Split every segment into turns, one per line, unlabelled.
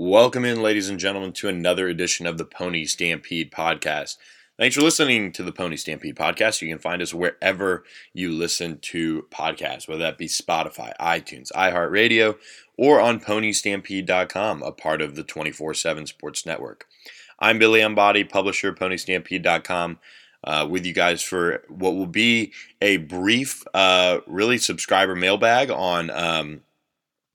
Welcome in, ladies and gentlemen, to another edition of the Pony Stampede podcast. Thanks for listening to the Pony Stampede podcast. You can find us wherever you listen to podcasts, whether that be Spotify, iTunes, iHeartRadio, or on ponystampede.com, a part of the 24 7 Sports Network. I'm Billy Embody, publisher, ponystampede.com. Uh, with you guys for what will be a brief, uh, really subscriber mailbag on um,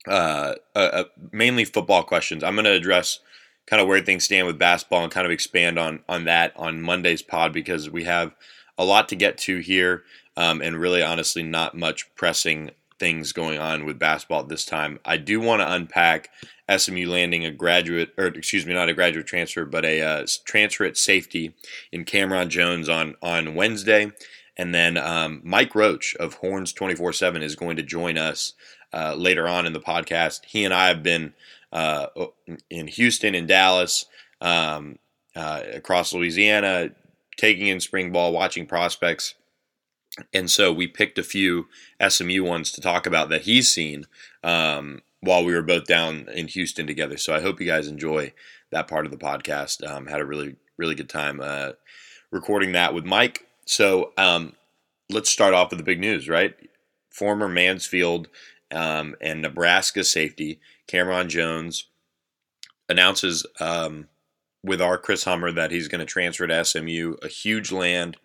uh, uh, uh, mainly football questions. I'm going to address kind of where things stand with basketball and kind of expand on on that on Monday's pod because we have a lot to get to here, um, and really, honestly, not much pressing things going on with basketball at this time. I do want to unpack SMU landing a graduate, or excuse me, not a graduate transfer, but a uh, transfer at safety in Cameron Jones on on Wednesday. And then um, Mike Roach of Horns 24 7 is going to join us uh, later on in the podcast. He and I have been uh, in Houston and Dallas, um, uh, across Louisiana, taking in spring ball, watching prospects. And so we picked a few SMU ones to talk about that he's seen um, while we were both down in Houston together. So I hope you guys enjoy that part of the podcast. Um, had a really, really good time uh, recording that with Mike. So um, let's start off with the big news, right? Former Mansfield um, and Nebraska safety Cameron Jones announces um, with our Chris Hummer that he's going to transfer to SMU. A huge land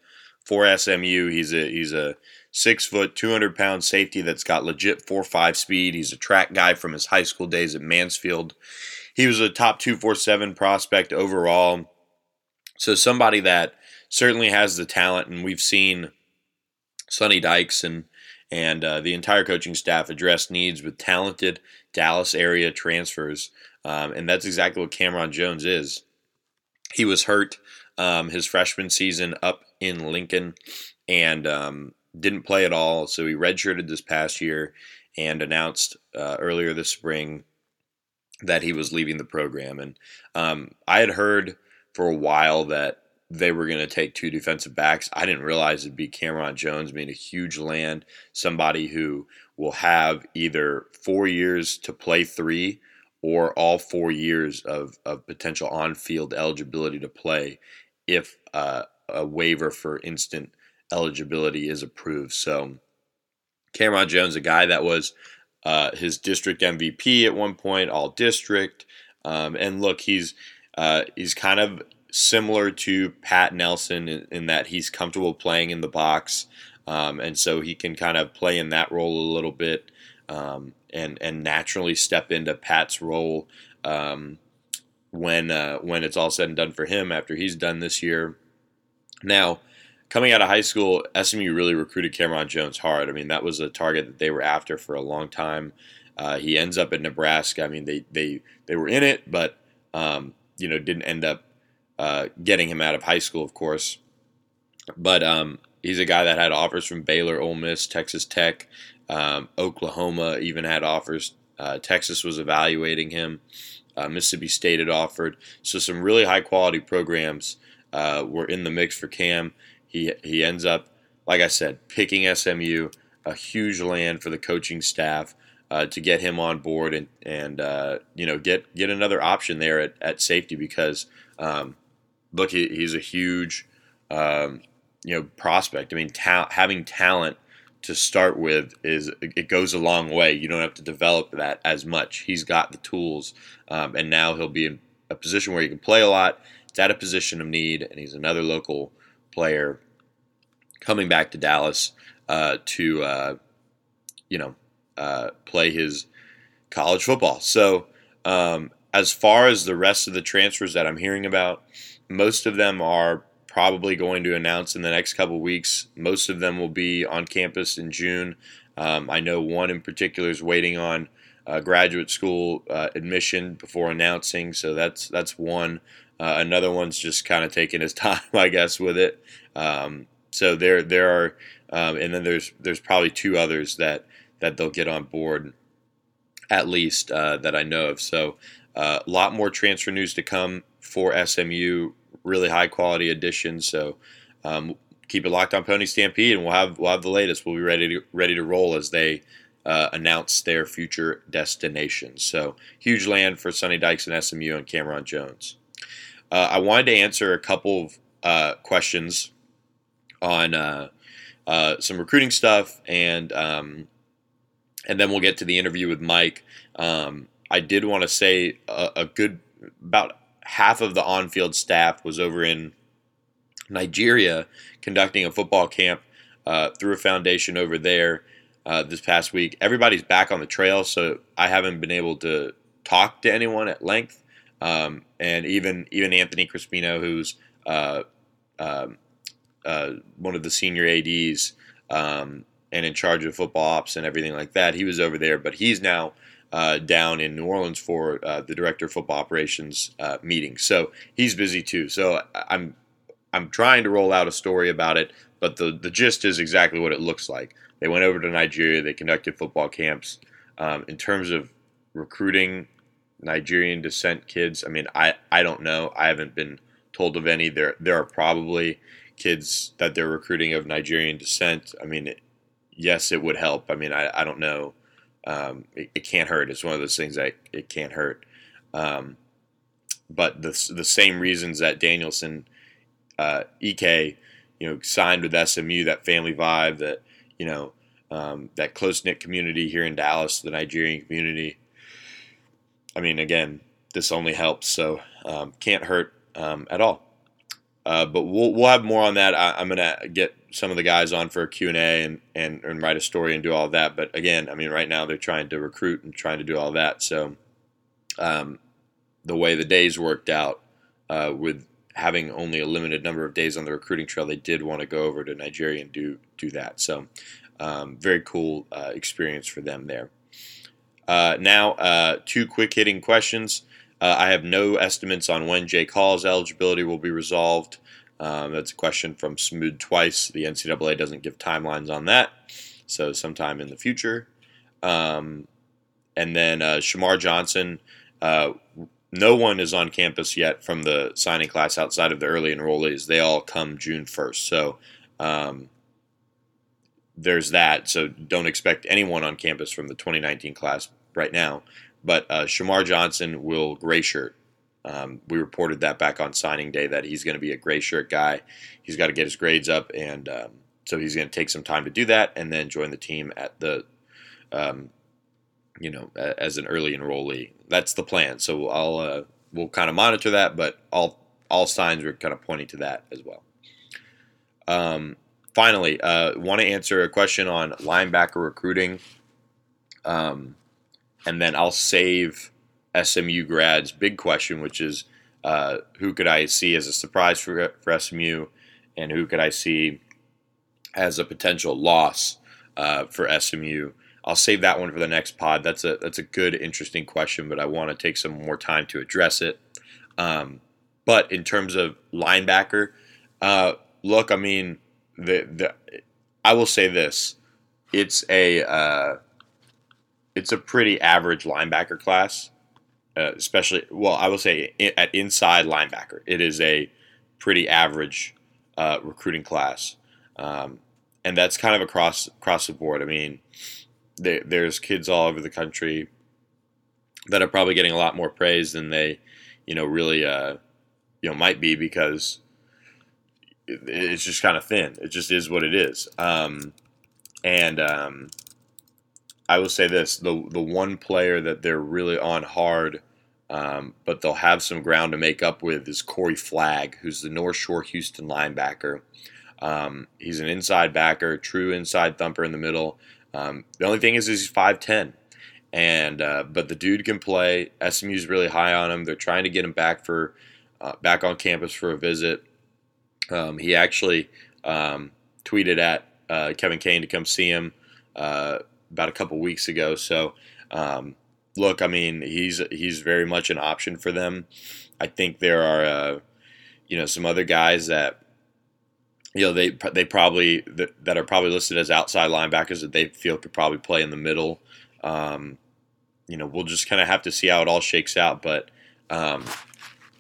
for SMU. He's a he's a six foot, two hundred pound safety that's got legit four five speed. He's a track guy from his high school days at Mansfield. He was a top two four seven prospect overall. So somebody that certainly has the talent, and we've seen Sonny Dykes and and uh, the entire coaching staff addressed needs with talented Dallas area transfers. Um, and that's exactly what Cameron Jones is. He was hurt um, his freshman season up in Lincoln and um, didn't play at all. So he redshirted this past year and announced uh, earlier this spring that he was leaving the program. And um, I had heard for a while that they were going to take two defensive backs. I didn't realize it'd be Cameron Jones being a huge land, somebody who will have either four years to play three or all four years of, of potential on field eligibility to play if uh, a waiver for instant eligibility is approved. So, Cameron Jones, a guy that was uh, his district MVP at one point, all district. Um, and look, he's uh, he's kind of similar to Pat Nelson in, in that he's comfortable playing in the box, um, and so he can kind of play in that role a little bit, um, and and naturally step into Pat's role um, when uh, when it's all said and done for him after he's done this year. Now, coming out of high school, SMU really recruited Cameron Jones hard. I mean, that was a target that they were after for a long time. Uh, he ends up at Nebraska. I mean, they they they were in it, but um, you know didn't end up uh, getting him out of high school, of course. But um, he's a guy that had offers from Baylor, Ole Miss, Texas Tech, um, Oklahoma even had offers. Uh, Texas was evaluating him. Uh, Mississippi State had offered. So some really high quality programs uh, were in the mix for Cam. He he ends up, like I said, picking SMU, a huge land for the coaching staff. Uh, to get him on board and and uh, you know get get another option there at, at safety because um, look, he, he's a huge, um, you know, prospect. I mean, ta- having talent to start with is it goes a long way. You don't have to develop that as much. He's got the tools, um, and now he'll be in a position where he can play a lot. It's at a position of need, and he's another local player coming back to Dallas uh, to, uh, you know, uh, play his college football. So, um, as far as the rest of the transfers that I'm hearing about, most of them are probably going to announce in the next couple weeks. Most of them will be on campus in June. Um, I know one in particular is waiting on uh, graduate school uh, admission before announcing, so that's that's one. Uh, another one's just kind of taking his time, I guess, with it. Um, so there there are, um, and then there's there's probably two others that that they'll get on board, at least uh, that I know of. So a uh, lot more transfer news to come for SMU really high quality additions. So um, keep it locked on Pony Stampede, and we'll have we'll have the latest. We'll be ready to ready to roll as they uh, announced their future destinations. So huge land for Sonny Dykes and SMU and Cameron Jones. Uh, I wanted to answer a couple of uh, questions on uh, uh, some recruiting stuff and um, and then we'll get to the interview with Mike. Um, I did want to say a, a good about half of the on-field staff was over in Nigeria conducting a football camp uh, through a foundation over there uh, this past week. Everybody's back on the trail, so I haven't been able to talk to anyone at length. Um, and even even Anthony Crispino, who's uh, um, uh one of the senior ads um, and in charge of football ops and everything like that, he was over there, but he's now uh, down in New Orleans for uh, the director of football operations uh, meeting. So he's busy too. So I'm I'm trying to roll out a story about it, but the the gist is exactly what it looks like. They went over to Nigeria. They conducted football camps. Um, in terms of recruiting Nigerian descent kids, I mean, I, I don't know. I haven't been told of any. There there are probably kids that they're recruiting of Nigerian descent. I mean, it, yes, it would help. I mean, I, I don't know. Um, it, it, can't hurt. It's one of those things that it can't hurt. Um, but the the same reasons that Danielson, uh, Ike, you know, signed with SMU, that family vibe, that you know, um, that close knit community here in Dallas, the Nigerian community. I mean, again, this only helps, so um, can't hurt um, at all. Uh, but we'll we'll have more on that. I, am gonna get some of the guys on for a Q and and, and write a story and do all that. But again, I mean, right now they're trying to recruit and trying to do all that. So, um, the way the days worked out uh, with having only a limited number of days on the recruiting trail, they did want to go over to Nigeria and do do that. So, um, very cool uh, experience for them there. Uh, now, uh, two quick hitting questions. Uh, I have no estimates on when Jake Hall's eligibility will be resolved. Um, that's a question from Smooth Twice. The NCAA doesn't give timelines on that, so sometime in the future. Um, and then uh, Shamar Johnson. Uh, no one is on campus yet from the signing class outside of the early enrollees. They all come June 1st. So um, there's that. So don't expect anyone on campus from the 2019 class right now. But uh, Shamar Johnson will gray shirt. Um, we reported that back on signing day that he's going to be a gray shirt guy. He's got to get his grades up, and um, so he's going to take some time to do that, and then join the team at the, um, you know, as an early enrollee. That's the plan. So I'll uh, we'll kind of monitor that, but all all signs are kind of pointing to that as well. Um, finally, uh, want to answer a question on linebacker recruiting. Um, and then I'll save SMU grads' big question, which is uh, who could I see as a surprise for, for SMU, and who could I see as a potential loss uh, for SMU? I'll save that one for the next pod. That's a that's a good, interesting question, but I want to take some more time to address it. Um, but in terms of linebacker, uh, look, I mean, the the I will say this: it's a uh, it's a pretty average linebacker class, uh, especially. Well, I will say at inside linebacker, it is a pretty average uh, recruiting class, um, and that's kind of across across the board. I mean, there, there's kids all over the country that are probably getting a lot more praise than they, you know, really, uh, you know, might be because it's just kind of thin. It just is what it is. Um, and um, I will say this: the the one player that they're really on hard, um, but they'll have some ground to make up with is Corey Flagg, who's the North Shore Houston linebacker. Um, he's an inside backer, true inside thumper in the middle. Um, the only thing is, is he's five ten, and uh, but the dude can play. SMU's really high on him. They're trying to get him back for uh, back on campus for a visit. Um, he actually um, tweeted at uh, Kevin Kane to come see him uh, about a couple weeks ago. So, um, look, I mean, he's he's very much an option for them. I think there are, uh, you know, some other guys that, you know, they they probably that, are probably listed as outside linebackers that they feel could probably play in the middle. Um, you know, we'll just kind of have to see how it all shakes out, but um,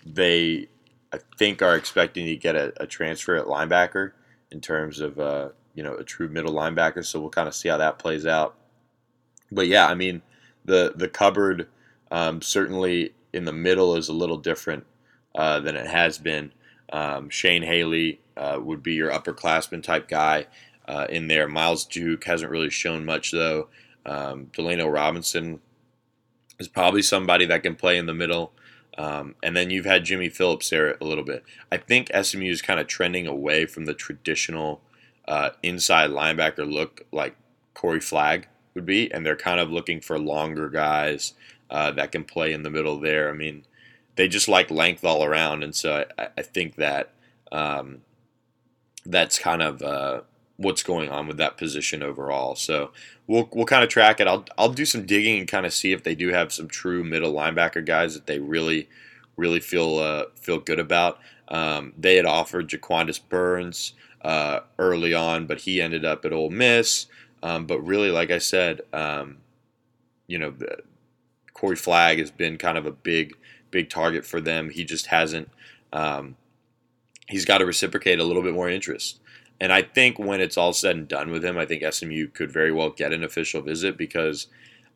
they I think are expecting to get a, a transfer at linebacker in terms of uh, you know a true middle linebacker. So we'll kind of see how that plays out. but yeah, I mean the the cupboard um, certainly in the middle is a little different uh, than it has been. Um, Shane Haley uh, would be your upperclassman type guy uh, in there. Miles Duke hasn't really shown much though. Um, Delano Robinson is probably somebody that can play in the middle. Um, and then you've had Jimmy Phillips there a little bit. I think SMU is kind of trending away from the traditional uh, inside linebacker look like Corey Flagg would be, and they're kind of looking for longer guys uh, that can play in the middle there. I mean, they just like length all around, and so I, I think that um, that's kind of uh, what's going on with that position overall. So we'll we'll kind of track it. I'll I'll do some digging and kind of see if they do have some true middle linebacker guys that they really really feel uh, feel good about. Um, they had offered Jaquandis Burns uh, early on, but he ended up at Ole Miss. Um, but really, like I said, um, you know, Corey Flagg has been kind of a big big target for them. He just hasn't. Um, he's got to reciprocate a little bit more interest. And I think when it's all said and done with him, I think SMU could very well get an official visit because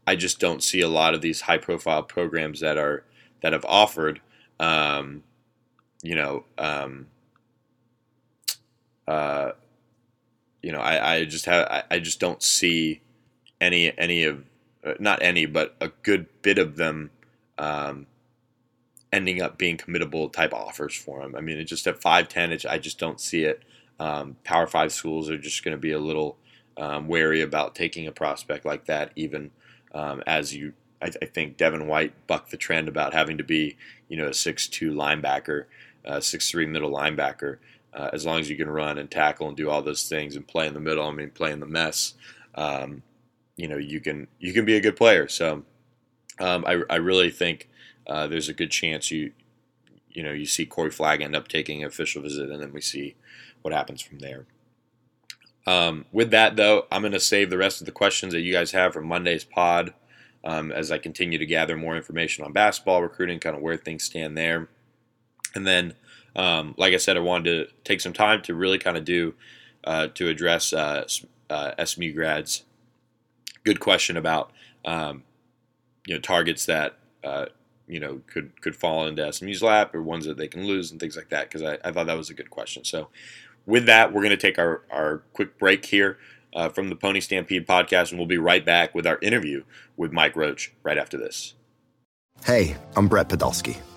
I just don't see a lot of these high profile programs that are that have offered. Um, you know, um, uh, you know, I, I just have I, I, just don't see any any of uh, not any, but a good bit of them um, ending up being committable type offers for him. I mean, just at five ten, I just don't see it. Um, Power Five schools are just going to be a little um, wary about taking a prospect like that, even um, as you. I, I, think Devin White bucked the trend about having to be, you know, a six-two linebacker, uh, six-three middle linebacker. Uh, as long as you can run and tackle and do all those things and play in the middle, I mean, play in the mess, um, you know, you can you can be a good player. So um, I, I really think uh, there's a good chance you you know you see Corey Flagg end up taking an official visit, and then we see what happens from there. Um, with that, though, I'm going to save the rest of the questions that you guys have for Monday's pod um, as I continue to gather more information on basketball recruiting, kind of where things stand there. And then, um, like I said, I wanted to take some time to really kind of do uh, to address uh, uh, SMU grads. Good question about um, you know targets that uh, you know could could fall into SMU's lap or ones that they can lose and things like that because I, I thought that was a good question. So with that, we're going to take our, our quick break here uh, from the Pony Stampede podcast, and we'll be right back with our interview with Mike Roach right after this.
Hey, I'm Brett Podolsky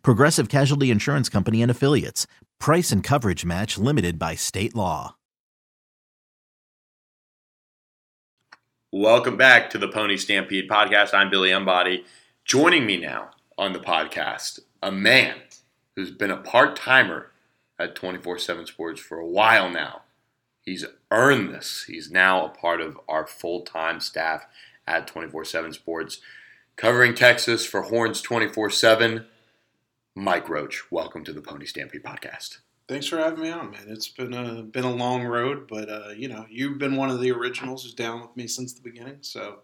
Progressive Casualty Insurance Company and Affiliates. Price and coverage match limited by state law.
Welcome back to the Pony Stampede podcast. I'm Billy Embody. Joining me now on the podcast, a man who's been a part timer at 24 7 Sports for a while now. He's earned this. He's now a part of our full time staff at 24 7 Sports, covering Texas for Horns 24 7. Mike Roach, welcome to the Pony Stampede podcast.
Thanks for having me on, man. It's been a been a long road, but uh, you know you've been one of the originals who's down with me since the beginning. So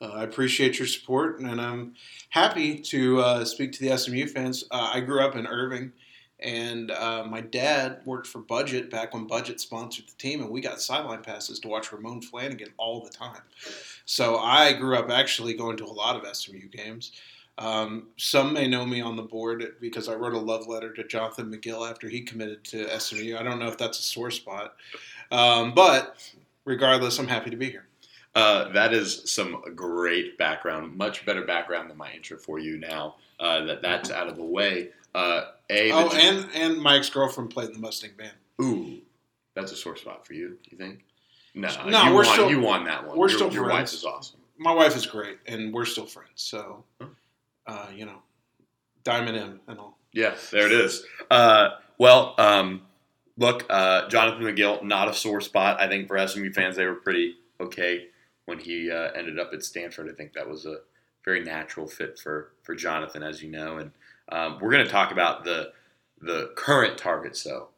uh, I appreciate your support, and I'm happy to uh, speak to the SMU fans. Uh, I grew up in Irving, and uh, my dad worked for Budget back when Budget sponsored the team, and we got sideline passes to watch Ramon Flanagan all the time. So I grew up actually going to a lot of SMU games. Um, some may know me on the board because I wrote a love letter to Jonathan McGill after he committed to SMU. I don't know if that's a sore spot, um, but regardless, I'm happy to be here.
Uh, that is some great background, much better background than my intro for you. Now uh, that that's out of the way, uh, a
Oh, and and my ex girlfriend played in the Mustang band.
ooh, that's a sore spot for you. You think? No,
No,
you
we're
won,
still-
you won that one.
we're
your,
still
your wife
friends.
is awesome.
My wife is great, and we're still friends. So,
Huh.
Uh, you know, Diamond M and all.
Yeah, there it is. Uh, well, um, look, uh, Jonathan McGill, not a sore spot. I think for SMU fans, they were pretty okay when he uh, ended up at Stanford. I think that was a very natural fit for for Jonathan, as you know. And um, we're going to talk about the the current targets, though,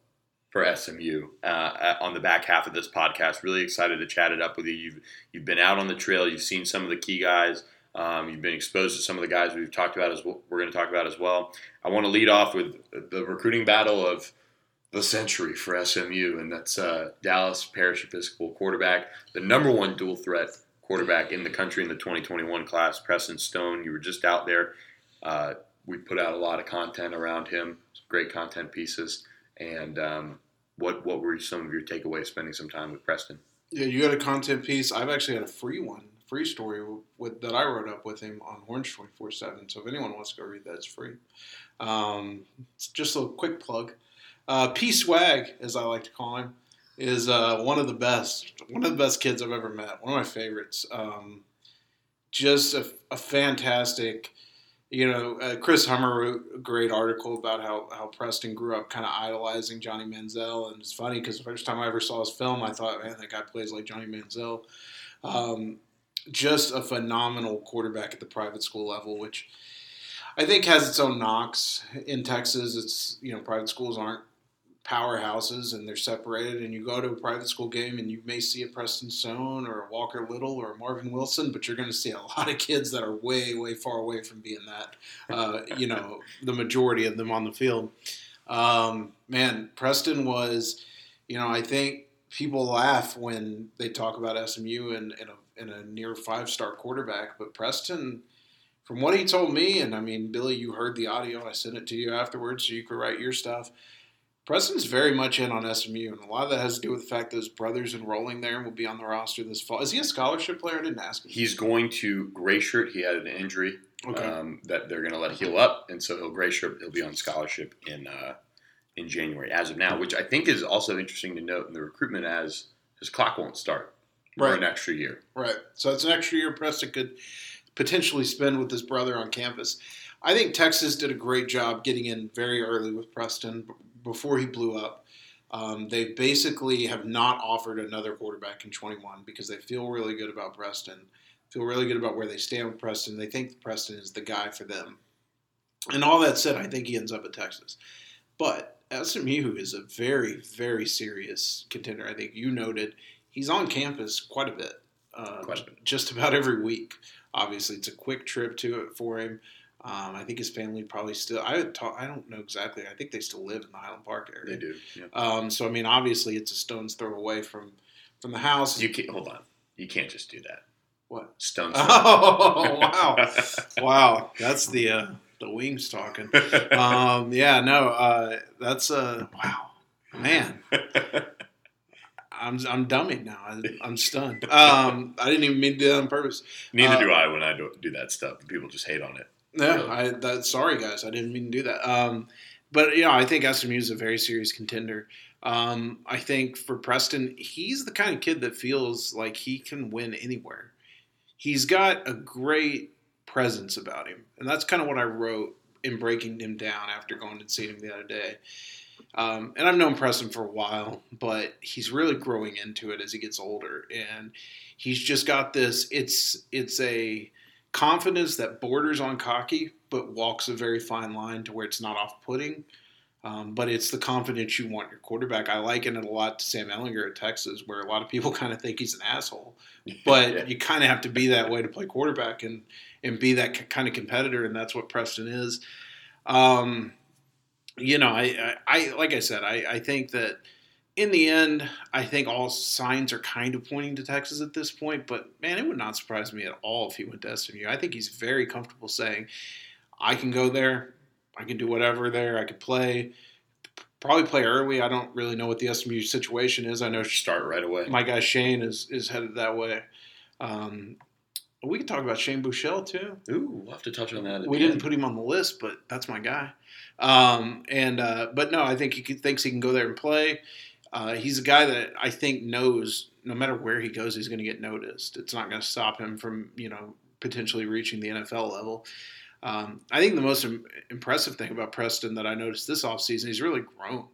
for SMU uh, on the back half of this podcast. Really excited to chat it up with you. You've you've been out on the trail. You've seen some of the key guys. Um, you've been exposed to some of the guys we've talked about as well, we're going to talk about as well. I want to lead off with the recruiting battle of the century for SMU, and that's uh, Dallas Parish Episcopal quarterback, the number one dual threat quarterback in the country in the 2021 class, Preston Stone. You were just out there. Uh, we put out a lot of content around him, some great content pieces. And um, what what were some of your takeaways spending some time with Preston?
Yeah, you got a content piece. I've actually had a free one, free story with that I wrote up with him on Orange twenty four seven. So if anyone wants to go read that, it's free. Um, it's just a quick plug. Uh, P Swag, as I like to call him, is uh, one of the best, one of the best kids I've ever met. One of my favorites. Um, just a, a fantastic. You know, uh, Chris Hummer wrote a great article about how, how Preston grew up kind of idolizing Johnny Manziel. And it's funny because the first time I ever saw his film, I thought, man, that guy plays like Johnny Manziel. Um, just a phenomenal quarterback at the private school level, which I think has its own knocks. In Texas, it's, you know, private schools aren't powerhouses and they're separated and you go to a private school game and you may see a Preston Stone or a Walker Little or a Marvin Wilson, but you're going to see a lot of kids that are way, way far away from being that. Uh, you know, the majority of them on the field. Um, man, Preston was, you know, I think people laugh when they talk about SMU and, a, and a near five star quarterback, but Preston. From what he told me, and I mean, Billy, you heard the audio. I sent it to you afterwards so you could write your stuff. Preston's very much in on SMU, and a lot of that has to do with the fact that his brother's enrolling there and will be on the roster this fall. Is he a scholarship player? I didn't ask him.
He's going to gray shirt. He had an injury
Okay.
um, that they're going to let heal up, and so he'll gray shirt. He'll be on scholarship in uh, in January as of now, which I think is also interesting to note in the recruitment as his clock won't start
Right.
an extra year.
Right. So it's an extra year Preston could potentially spend with his brother on campus. I think Texas did a great job getting in very early with Preston before he blew up. Um, they basically have not offered another quarterback in 21 because they feel really good about Preston, feel really good about where they stand with Preston. They think Preston is the guy for them. And all that said, I think he ends up at Texas. But SMU is a very, very serious contender. I think you noted he's on campus quite a bit, uh,
Quite a bit.
just about every week. Obviously, it's a quick trip to it for him. Um, I think his family probably still. I talk, I don't know exactly. I think they still live in the Highland Park area.
They do. Yeah.
Um, so I mean, obviously, it's a stone's throw away from from the house.
You can't hold on. You can't just do that.
what?
Stones.
Oh wow, wow! That's the uh, the wings talking. Um, yeah, no, uh, that's uh, wow, man. I'm I'm dumbing now. I, I'm stunned. Um, I didn't even mean to do that on purpose.
Neither
Uh,
do I when I do, do that stuff. People just hate on it.
Yeah,
Really?
I that, sorry guys, I didn't mean to do that. Um, but you know, I think SMU is a very serious contender. Um, I think for Preston, he's the kind of kid that feels like he can win anywhere. He's got a great presence about him, and that's kind of what I wrote in breaking him down after going and seeing him the other day. Um, and I've known Preston for a while, but he's really growing into it as he gets older, and he's just got this. It's it's a confidence that borders on cocky, but walks a very fine line to where it's not off-putting. Um, but it's the confidence you want your quarterback. I liken it a lot to Sam Ehlinger at Texas, where a lot of people kind of think he's an asshole, but
Yeah.
you kind of have to be that way to play quarterback and and be that k- kind of competitor, and that's what Preston is. Um, you know, I, I, I like I said, I, I think that in the end, I think all signs are kind of pointing to Texas at this point. But man, it would not surprise me at all if he went to SMU. I think he's very comfortable saying, "I can go there, I can do whatever there, I could play." Probably play early. I don't really know what the SMU situation is. I know
Start right away.
my guy Shane is is headed that way. Um, we could talk about Shane Buechele too.
Ooh, we'll have to touch on that.
We didn't put him on the list, but that's my guy. Um, and uh, but no, I think he thinks he can go there and play. Uh, he's a guy that I think knows no matter where he goes, he's going to get noticed. It's not going to stop him from you know potentially reaching the NFL level. Um, I think the most Im- impressive thing about Preston that I noticed this offseason, he's really grown.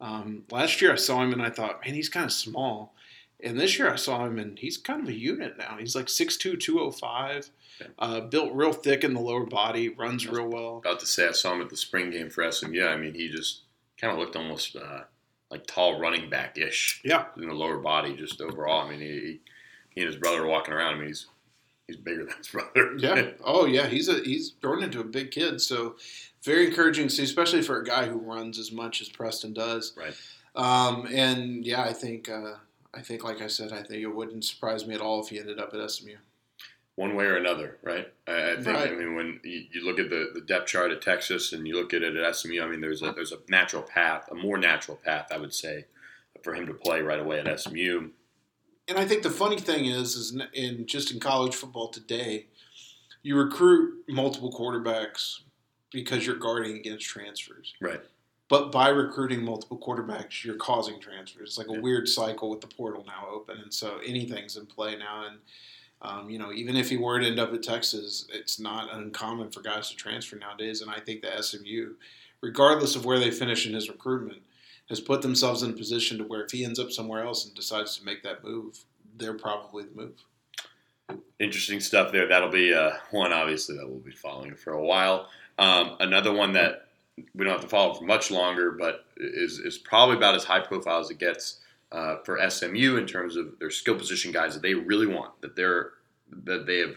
Um, last year I saw him and I thought, man, he's kind of small. And this year I saw him and he's kind of a unit now. He's like 6'2", 205, uh, built real thick in the lower body, runs real well.
About to say I saw him at the spring game for SMU. I mean, he just kind of looked almost uh, like tall running back ish.
Yeah.
In the lower body, just overall. I mean, he, he and his brother are walking around. I mean, he's he's bigger than his brother.
Yeah. Oh yeah. He's a he's grown into a big kid. So very encouraging to see, especially for a guy who runs as much as Preston does.
Right.
Um, and yeah, I think uh, I think like I said, I think it wouldn't surprise me at all if he ended up at SMU.
One way or another, right? I, I think.
Right.
I mean, when you, you look at the, the depth chart at Texas and you look at it at SMU, I mean, there's a there's a natural path, a more natural path, I would say, for him to play right away at SMU.
And I think the funny thing is, is in, in just in college football today, you recruit multiple quarterbacks because you're guarding against transfers.
Right.
But by recruiting multiple quarterbacks, you're causing transfers. It's like a
Yeah.
weird cycle with the portal now open, and so anything's in play now. And um, you know, even if he were to end up at Texas, it's not uncommon for guys to transfer nowadays. And I think the SMU, regardless of where they finish in his recruitment, has put themselves in a position to where if he ends up somewhere else and decides to make that move, they're probably the move.
Interesting stuff there. That'll be uh, one, obviously, that we'll be following for a while. Um, another one that we don't have to follow for much longer, but is, is probably about as high profile as it gets uh, for SMU in terms of their skill position guys that they really want, that they're that they have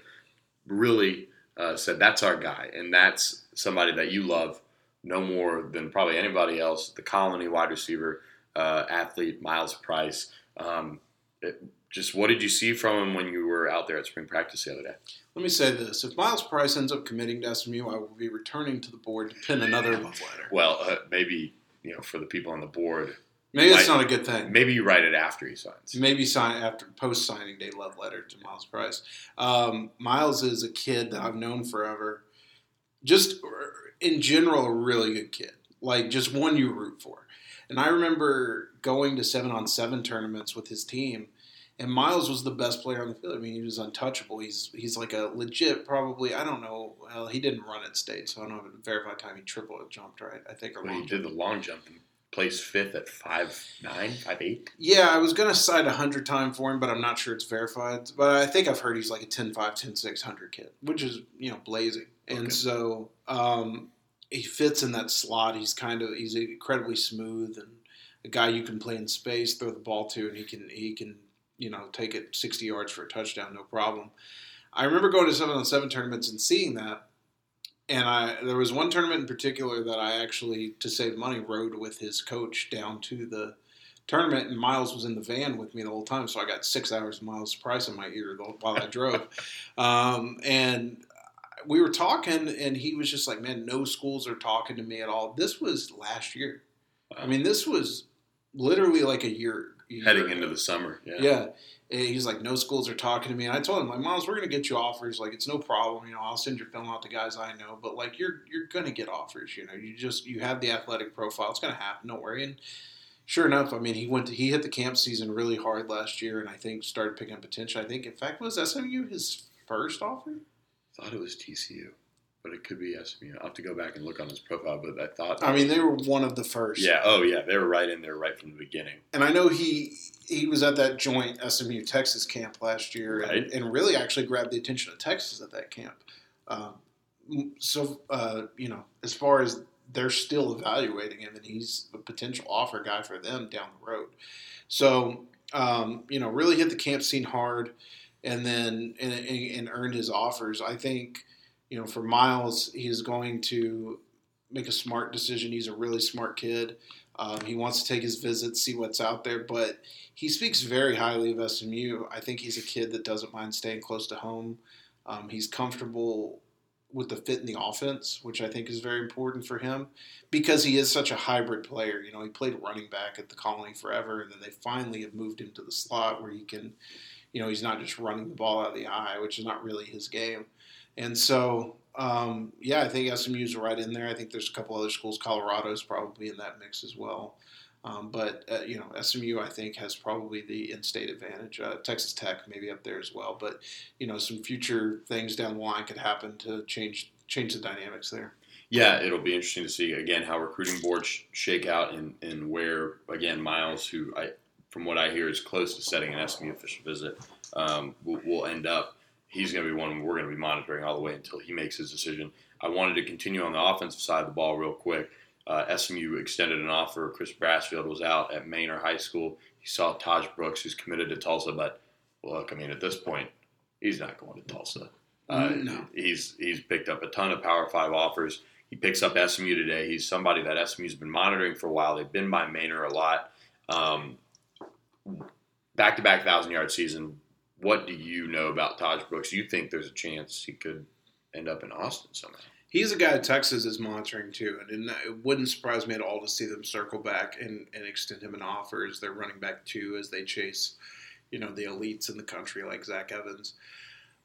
really uh, said that's our guy, and that's somebody that you love no more than probably anybody else. The Colony wide receiver uh, athlete, Miles Price. Um, it, just what did you see from him when you were out there at spring practice the other day?
Let me say this: if Miles Price ends up committing to SMU, I will be returning to the board to pin another love letter.
Well, uh, maybe you know for the people on the board,
Maybe that's not a good thing.
maybe you write it after he signs.
Maybe sign after post signing day love letter to Miles Price. Um, Miles is a kid that I've known forever. Just in general, a really good kid. Like just one you root for. And I remember going to seven on seven tournaments with his team, and Miles was the best player on the field. I mean, he was untouchable. He's he's like a legit, probably. I don't know. Well, he didn't run at state, so I don't know if verified time he triple jumped right. I think or long
he did the long jump and placed fifth at five nine, five eight.
Yeah, I was going to cite a 100 time for him, but I'm not sure it's verified. But I think I've heard he's like a 10 5, 10 6, 100 kid, which is, you know, blazing. And
Okay.
so um, he fits in that slot. He's kind of, he's incredibly smooth and a guy you can play in space, throw the ball to, and he can, he can, you know, take it 60 yards for a touchdown, no problem. I remember going to 7 on 7 tournaments and seeing that. And I there was one tournament in particular that I actually, to save money, rode with his coach down to the tournament, and Miles was in the van with me the whole time, so I got six hours of Miles Price in my ear while I drove. um, and we were talking, and he was just like, "Man, no schools are talking to me at all." This was last year. I mean, this was literally like a year.
Heading into the summer. Yeah.
Yeah. And he's like, no schools are talking to me. And I told him, like, Miles, we're gonna get you offers. Like, it's no problem. You know, I'll send your film out to guys I know. But like, you're you're gonna get offers. You know, you just you have the athletic profile. It's gonna happen. Don't worry. And sure enough, I mean, he went to, he hit the camp season really hard last year, and I think started picking up attention. I think, in fact, was SMU his first offer?
thought it was TCU, but it could be SMU. I'll have to go back and look on his profile, but I thought.
I mean, they were one of the first.
yeah. Oh, yeah. They were right in there right from the beginning.
And I know he he was at that joint SMU Texas camp last year,
Right.
and, and really actually grabbed the attention of Texas at that camp. Um, so uh, you know, as far as they're still evaluating him, and he's a potential offer guy for them down the road. So um, you know, really hit the camp scene hard, and then and, and, and earned his offers. I think you know for Miles, he's going to make a smart decision. He's a really smart kid. Um, he wants to take his visits, see what's out there, but he speaks very highly of SMU. I think he's a kid that doesn't mind staying close to home. Um, he's comfortable with the fit in the offense, which I think is very important for him because he is such a hybrid player. You know, he played running back at the Colony forever, and then they finally have moved him to the slot where he can, you know, he's not just running the ball out of the eye, which is not really his game. And so, um, yeah, I think SMU's right in there. I think there's a couple other schools. Colorado's probably in that mix as well. Um, but uh, you know, SMU I think has probably the in-state advantage. Uh, Texas Tech maybe up there as well. But you know, some future things down the line could happen to change change the dynamics there.
Yeah, it'll be interesting to see again how recruiting boards shake out and, and where again Miles, who I from what I hear is close to setting an SMU official visit, um, will, will end up. He's going to be one we're going to be monitoring all the way until he makes his decision. I wanted to continue on the offensive side of the ball real quick uh, SMU extended an offer. Chris Brassfield was out at Manor High School. He saw Taj Brooks, who's committed to Tulsa, but look, I mean, at this point, he's not going to Tulsa. Uh, no. He's he's picked up a ton of Power Five offers. He picks up SMU today. He's somebody that SMU's been monitoring for a while. They've been by Manor a lot. Back to back thousand yard season. What do you know about Taj Brooks? You think there's a chance he could end up in Austin somehow?
He's a guy Texas is monitoring too, and it wouldn't surprise me at all to see them circle back and, and extend him an offer as they're running back too, as they chase, you know, the elites in the country like Zach Evans.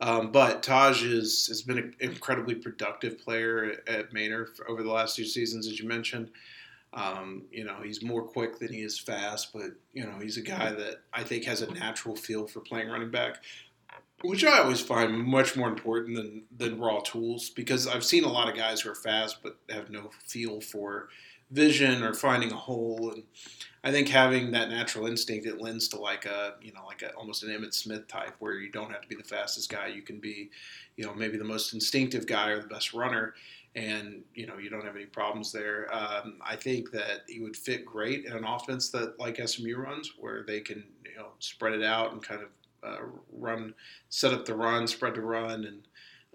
Um, but Taj is, has been an incredibly productive player at Manor over the last two seasons, as you mentioned. Um, you know, he's more quick than he is fast, but you know, he's a guy that I think has a natural feel for playing running back which I always find much more important than than raw tools because I've seen a lot of guys who are fast but have no feel for vision or finding a hole and I think having that natural instinct it lends to like a you know like a, almost an Emmitt Smith type where you don't have to be the fastest guy you can be you know maybe the most instinctive guy or the best runner and you know you don't have any problems there. Um, I think that he would fit great in an offense that like SMU runs where they can you know spread it out and kind of uh, run, set up the run, spread the run, and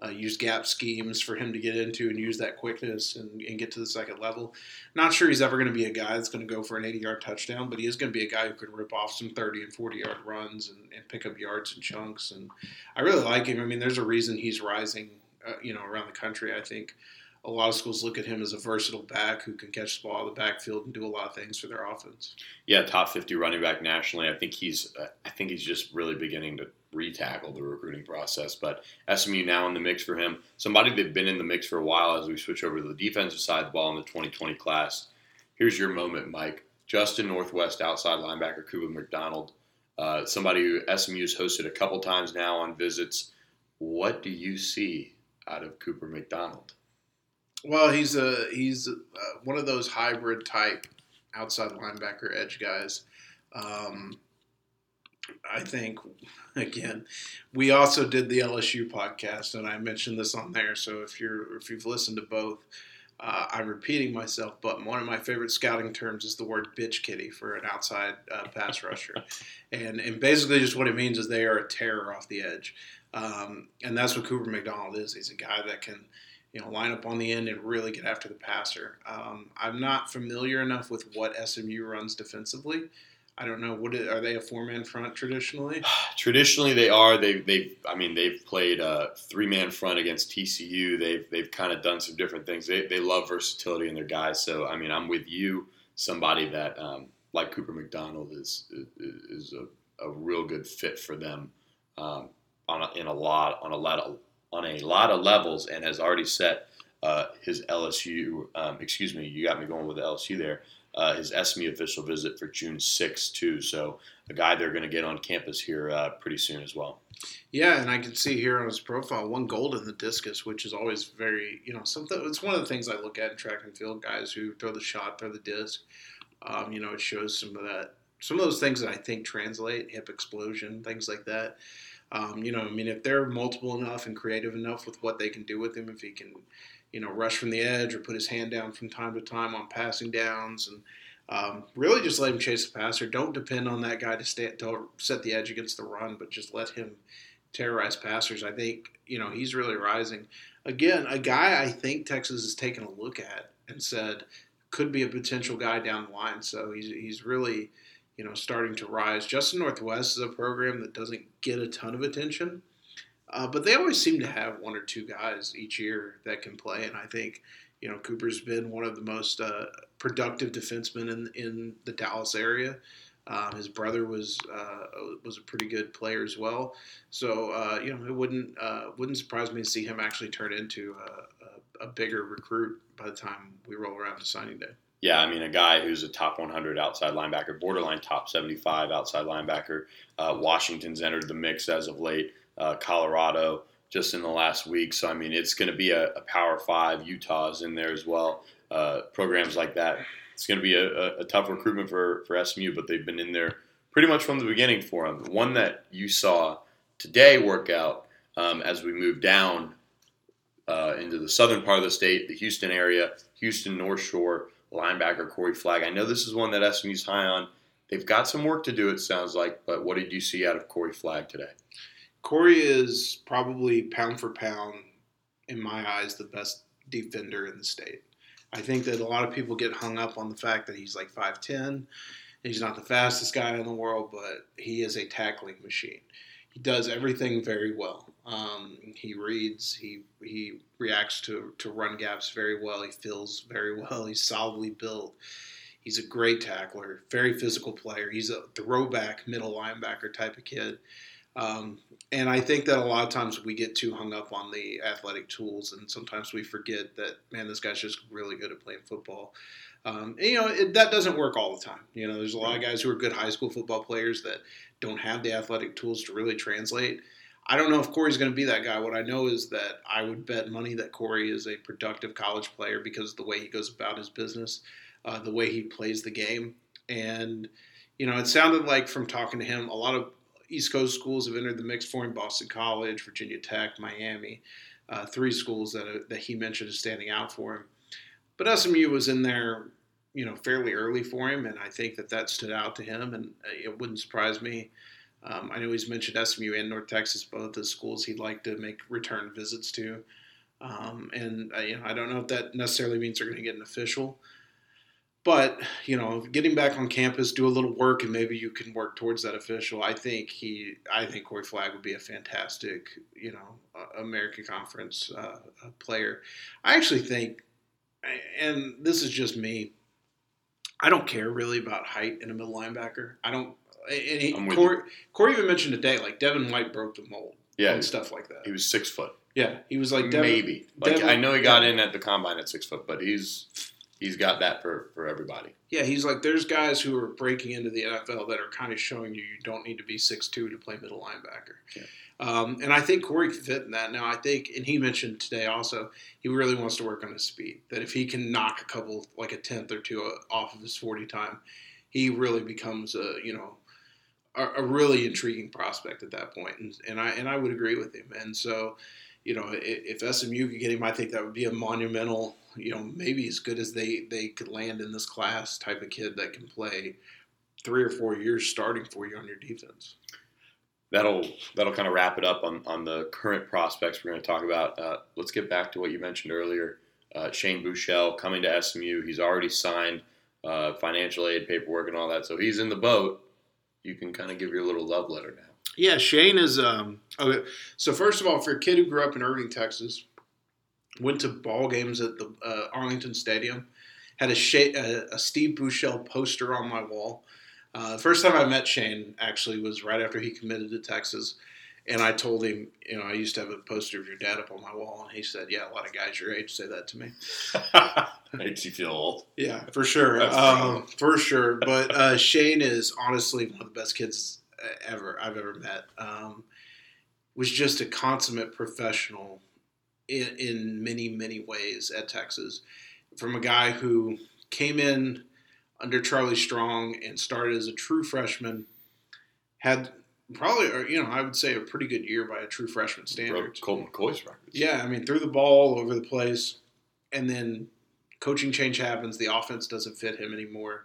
uh, use gap schemes for him to get into and use that quickness and, and get to the second level. Not sure he's ever going to be a guy that's going to go for an 80 yard touchdown, but he is going to be a guy who can rip off some 30 and 40 yard runs and, and pick up yards and chunks. And I really like him. I mean, there's a reason he's rising, uh, you know, around the country. I think a lot of schools look at him as a versatile back who can catch the ball in the backfield and do a lot of things for their offense.
Yeah, top 50 running back nationally. I think he's uh, I think he's just really beginning to retackle the recruiting process. But SMU now in the mix for him. Somebody they've been in the mix for a while as we switch over to the defensive side of the ball in the 2020 class. Here's your moment, Mike. Justin Northwest outside linebacker Cooper McDonald, uh, somebody who SMU's hosted a couple times now on visits. What do you see out of Cooper McDonald?
Well, he's a he's a, uh, one of those hybrid type outside linebacker edge guys. Um, I think again, we also did the LSU podcast, and I mentioned this on there. So if you're if you've listened to both, uh, I'm repeating myself, but one of my favorite scouting terms is the word bitch kitty for an outside uh, pass rusher, and and basically just what it means is they are a terror off the edge, um, and that's what Cooper McDonald is. He's a guy that can you know, line up on the end and really get after the passer. Um, I'm not familiar enough with what SMU runs defensively. I don't know. What are they a four man front traditionally?
traditionally, they are. They they I mean they've played a three man front against TCU. They've they've kind of done some different things. They they love versatility in their guys. So I mean I'm with you. Somebody that um, like Cooper McDonald is is, is a, a, real good fit for them um, on a, in a lot on a lot of on a lot of levels and has already set uh, his LSU. Um, excuse me, you got me going with the LSU there. Uh, his SMU official visit for June 6th, too. So, a guy they're going to get on campus here uh, pretty soon as well.
Yeah, and I can see here on his profile one gold in the discus, which is always very, you know, something. It's one of the things I look at in track and field guys who throw the shot, throw the disc. Um, you know, it shows some of that, some of those things that I think translate, hip explosion, things like that. Um, you know, I mean, if they're multiple enough and creative enough with what they can do with him, if he can, you know, rush from the edge or put his hand down from time to time on passing downs and um, really just let him chase the passer. Don't depend on that guy to, stay, to set the edge against the run, but just let him terrorize passers. I think, you know, he's really rising. Again, a guy I think Texas has taken a look at and said could be a potential guy down the line. So he's, he's really – you know, starting to rise. Justin Northwest is a program that doesn't get a ton of attention. Uh, but they always seem to have one or two guys each year that can play, and I think you know Cooper's been one of the most uh, productive defensemen in in the Dallas area. Um, his brother was uh, was a pretty good player as well, so uh, you know it wouldn't uh, wouldn't surprise me to see him actually turn into a, a, a bigger recruit by the time we roll around to signing day.
Yeah, I mean, a guy who's a top 100 outside linebacker, borderline top 75 outside linebacker. Uh, Washington's entered the mix as of late. Uh, Colorado just in the last week. So, I mean, it's going to be a, a, Power Five. Utah's in there as well. Uh, programs like that. It's going to be a, a, tough recruitment for, for SMU, but they've been in there pretty much from the beginning for them. The one that you saw today work out um, as we move down uh, into the southern part of the state, the Houston area, Houston North Shore linebacker Corey Flagg. I know this is one that SMU's high on. They've got some work to do, it sounds like, but what did you see out of Corey Flagg today?
Corey is probably pound for pound, in my eyes, the best defender in the state. I think that a lot of people get hung up on the fact that he's like 5'10. He's not the fastest guy in the world, but he is a tackling machine. He does everything very well. Um, he reads, he he reacts to, to run gaps very well. He feels very well. He's solidly built. He's a great tackler, very physical player. He's a throwback middle linebacker type of kid. Um, and I think that a lot of times we get too hung up on the athletic tools, and sometimes we forget that man, this guy's just really good at playing football. Um, and, you know it, that doesn't work all the time. You know, there's a lot of guys who are good high school football players that don't have the athletic tools to really translate. I don't know if Corey's going to be that guy. What I know is that I would bet money that Corey is a productive college player because of the way he goes about his business, uh, the way he plays the game, and you know, it sounded like from talking to him, a lot of East Coast schools have entered the mix for him: Boston College, Virginia Tech, Miami. Uh, three schools that that he mentioned as standing out for him. But SMU was in there, you know, fairly early for him, and I think that that stood out to him, and uh, it wouldn't surprise me. Um, I know he's mentioned SMU and North Texas, both the schools he'd like to make return visits to. Um, and uh, you know, I don't know if that necessarily means they're going to get an official, but you know, getting back on campus, do a little work, and maybe you can work towards that official. I think he, I think Corey Flagg would be a fantastic, you know, American Conference uh, player. I actually think, and this is just me. I don't care really about height in a middle linebacker. I don't. And he, Corey, Corey, even mentioned today, like Devin White broke the mold.
Yeah,
and stuff like that.
He was six foot.
Yeah, he was like Devin,
maybe. Like Devin, I know he got in at the combine at six foot, but he's he's got that for, for everybody.
Yeah, he's like there's guys who are breaking into the NFL that are kind of showing you you don't need to be six two to play middle linebacker. Yeah. Um, and I think Corey fit in that. Now I think, and he mentioned today also, he really wants to work on his speed. That if he can knock a couple, like a tenth or two off of his forty time, he really becomes a you know a, a really intriguing prospect at that point. And, and I and I would agree with him. And so you know, if, if SMU could get him, I think that would be a monumental you know, maybe as good as they they could land in this class type of kid that can play three or four years starting for you on your defense.
That'll that'll kind of wrap it up on, on the current prospects we're going to talk about. Uh, let's get back to what you mentioned earlier. Uh, Shane Buechele coming to SMU. He's already signed uh, financial aid paperwork and all that, so he's in the boat. You can kind of give your little love letter now.
Yeah, Shane is. Um, okay. So first of all, for a kid who grew up in Irving, Texas, went to ball games at the uh, Arlington Stadium. Had a, a, a, Steve Buechele poster on my wall. Uh, the first time I met Shane actually was right after he committed to Texas, and I told him, you know, I used to have a poster of your dad up on my wall, and he said, "Yeah, a lot of guys your age say that to me."
Makes you feel old.
Yeah, for sure, um, for sure. But uh, Shane is honestly one of the best kids ever I've ever met. Um, was just a consummate professional in, in many, many ways at Texas. From a guy who came in under Charlie Strong and started as a true freshman, had probably, you know, I would say a pretty good year by a true freshman standard.
Colt McCoy's records.
Yeah, I mean, threw the ball all over the place, and then coaching change happens. The offense doesn't fit him anymore.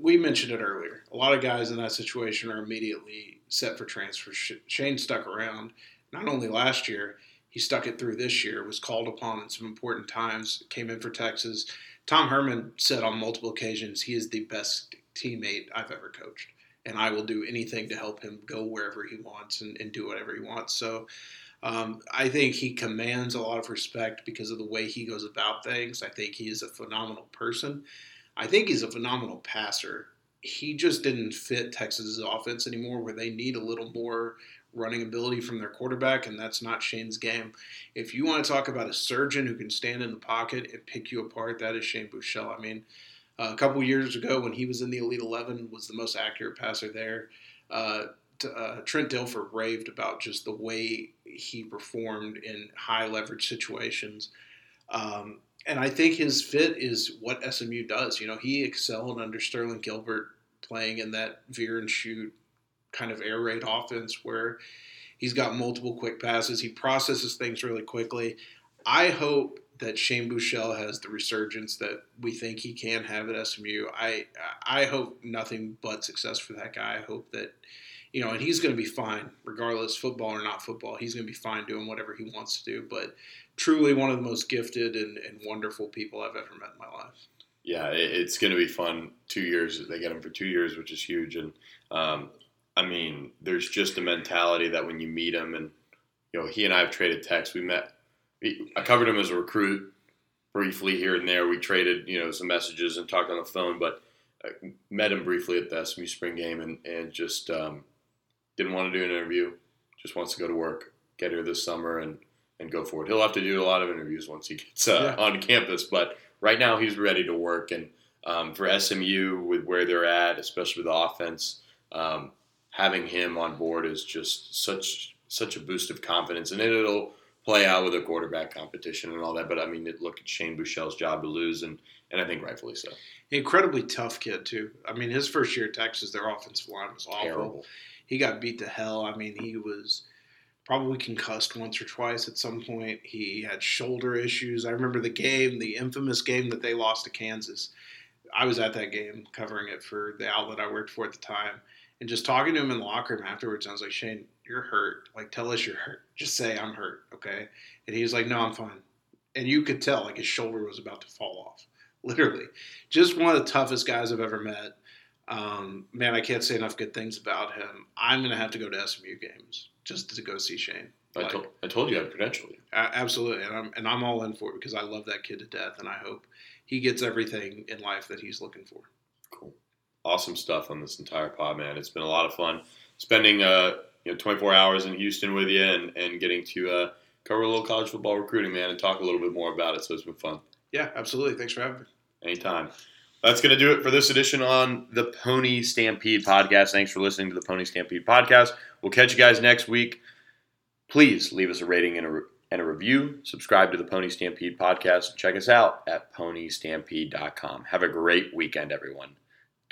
we mentioned it earlier. A lot of guys in that situation are immediately set for transfer. Shane stuck around not only last year, he stuck it through this year, was called upon in some important times, came in for Texas. Tom Herman said on multiple occasions he is the best teammate I've ever coached. and I will do anything to help him go wherever he wants and, and do whatever he wants. So um, I think he commands a lot of respect because of the way he goes about things. I think he is a phenomenal person. I think he's a phenomenal passer. He just didn't fit Texas's offense anymore, where they need a little more running ability from their quarterback, and that's not Shane's game. If you want to talk about a surgeon who can stand in the pocket and pick you apart, that is Shane Buechele. I mean, uh, a couple years ago when he was in the Elite Eleven, was the most accurate passer there. Uh, uh, Trent Dilfer raved about just the way he performed in high leverage situations. Um, and I think his fit is what SMU does. You know, he excelled under Sterling Gilbert playing in that veer and shoot kind of air raid offense where he's got multiple quick passes. He processes things really quickly. I hope that Shane Buechele has the resurgence that we think he can have at SMU. I I hope nothing but success for that guy. I hope that you know, and he's going to be fine regardless, football or not football. He's going to be fine doing whatever he wants to do. But truly, one of the most gifted and, and wonderful people I've ever met in my life.
Yeah, it's going to be fun. Two years, they get him for two years, which is huge. And um, I mean, there's just a mentality that when you meet him, and you know, he and I have traded texts. We met I covered him as a recruit briefly here and there. We traded, you know, some messages and talked on the phone, but I met him briefly at the SMU spring game and, and just um, didn't want to do an interview. Just wants to go to work, get here this summer, and and go forward. He'll have to do a lot of interviews once he gets uh, yeah. on campus, but right now he's ready to work. And um, for SMU, with where they're at, especially with the offense, um, having him on board is just such such a boost of confidence, and it'll play out with a quarterback competition and all that. But I mean, look at Shane Buechele's job to lose, and and I think rightfully so.
Incredibly tough kid too. I mean, his first year at Texas, their offensive line was awful.
Terrible.
He got beat to hell. I mean, he was probably concussed once or twice at some point. He had shoulder issues. I remember the game, the infamous game that they lost to Kansas. I was at that game covering it for the outlet I worked for at the time. And just talking to him in the locker room afterwards, I was like, Shane, you're hurt. Like, tell us you're hurt. Just say I'm hurt, okay? And he was like, No, I'm fine. And you could tell, like, his shoulder was about to fall off. Literally, just one of the toughest guys I've ever met. Um, man, I can't say enough good things about him. I'm gonna have to go to SMU games just to go see Shane.
Like, I, told, I told you I'd credential you.
absolutely, and I'm and I'm all in for it because I love that kid to death, and I hope he gets everything in life that he's looking for.
Cool, awesome stuff on this entire pod, man. It's been a lot of fun spending uh, you know 24 hours in Houston with you and, and getting to uh, cover a little college football recruiting, man, and talk a little bit more about it. So it's been fun.
Yeah, absolutely. Thanks for having me.
Anytime. That's going to do it for this edition on the Pony Stampede podcast. Thanks for listening to the Pony Stampede podcast. We'll catch you guys next week. Please leave us a rating and a, and a review. Subscribe to the Pony Stampede podcast. Check us out at ponystampede.com. Have a great weekend, everyone.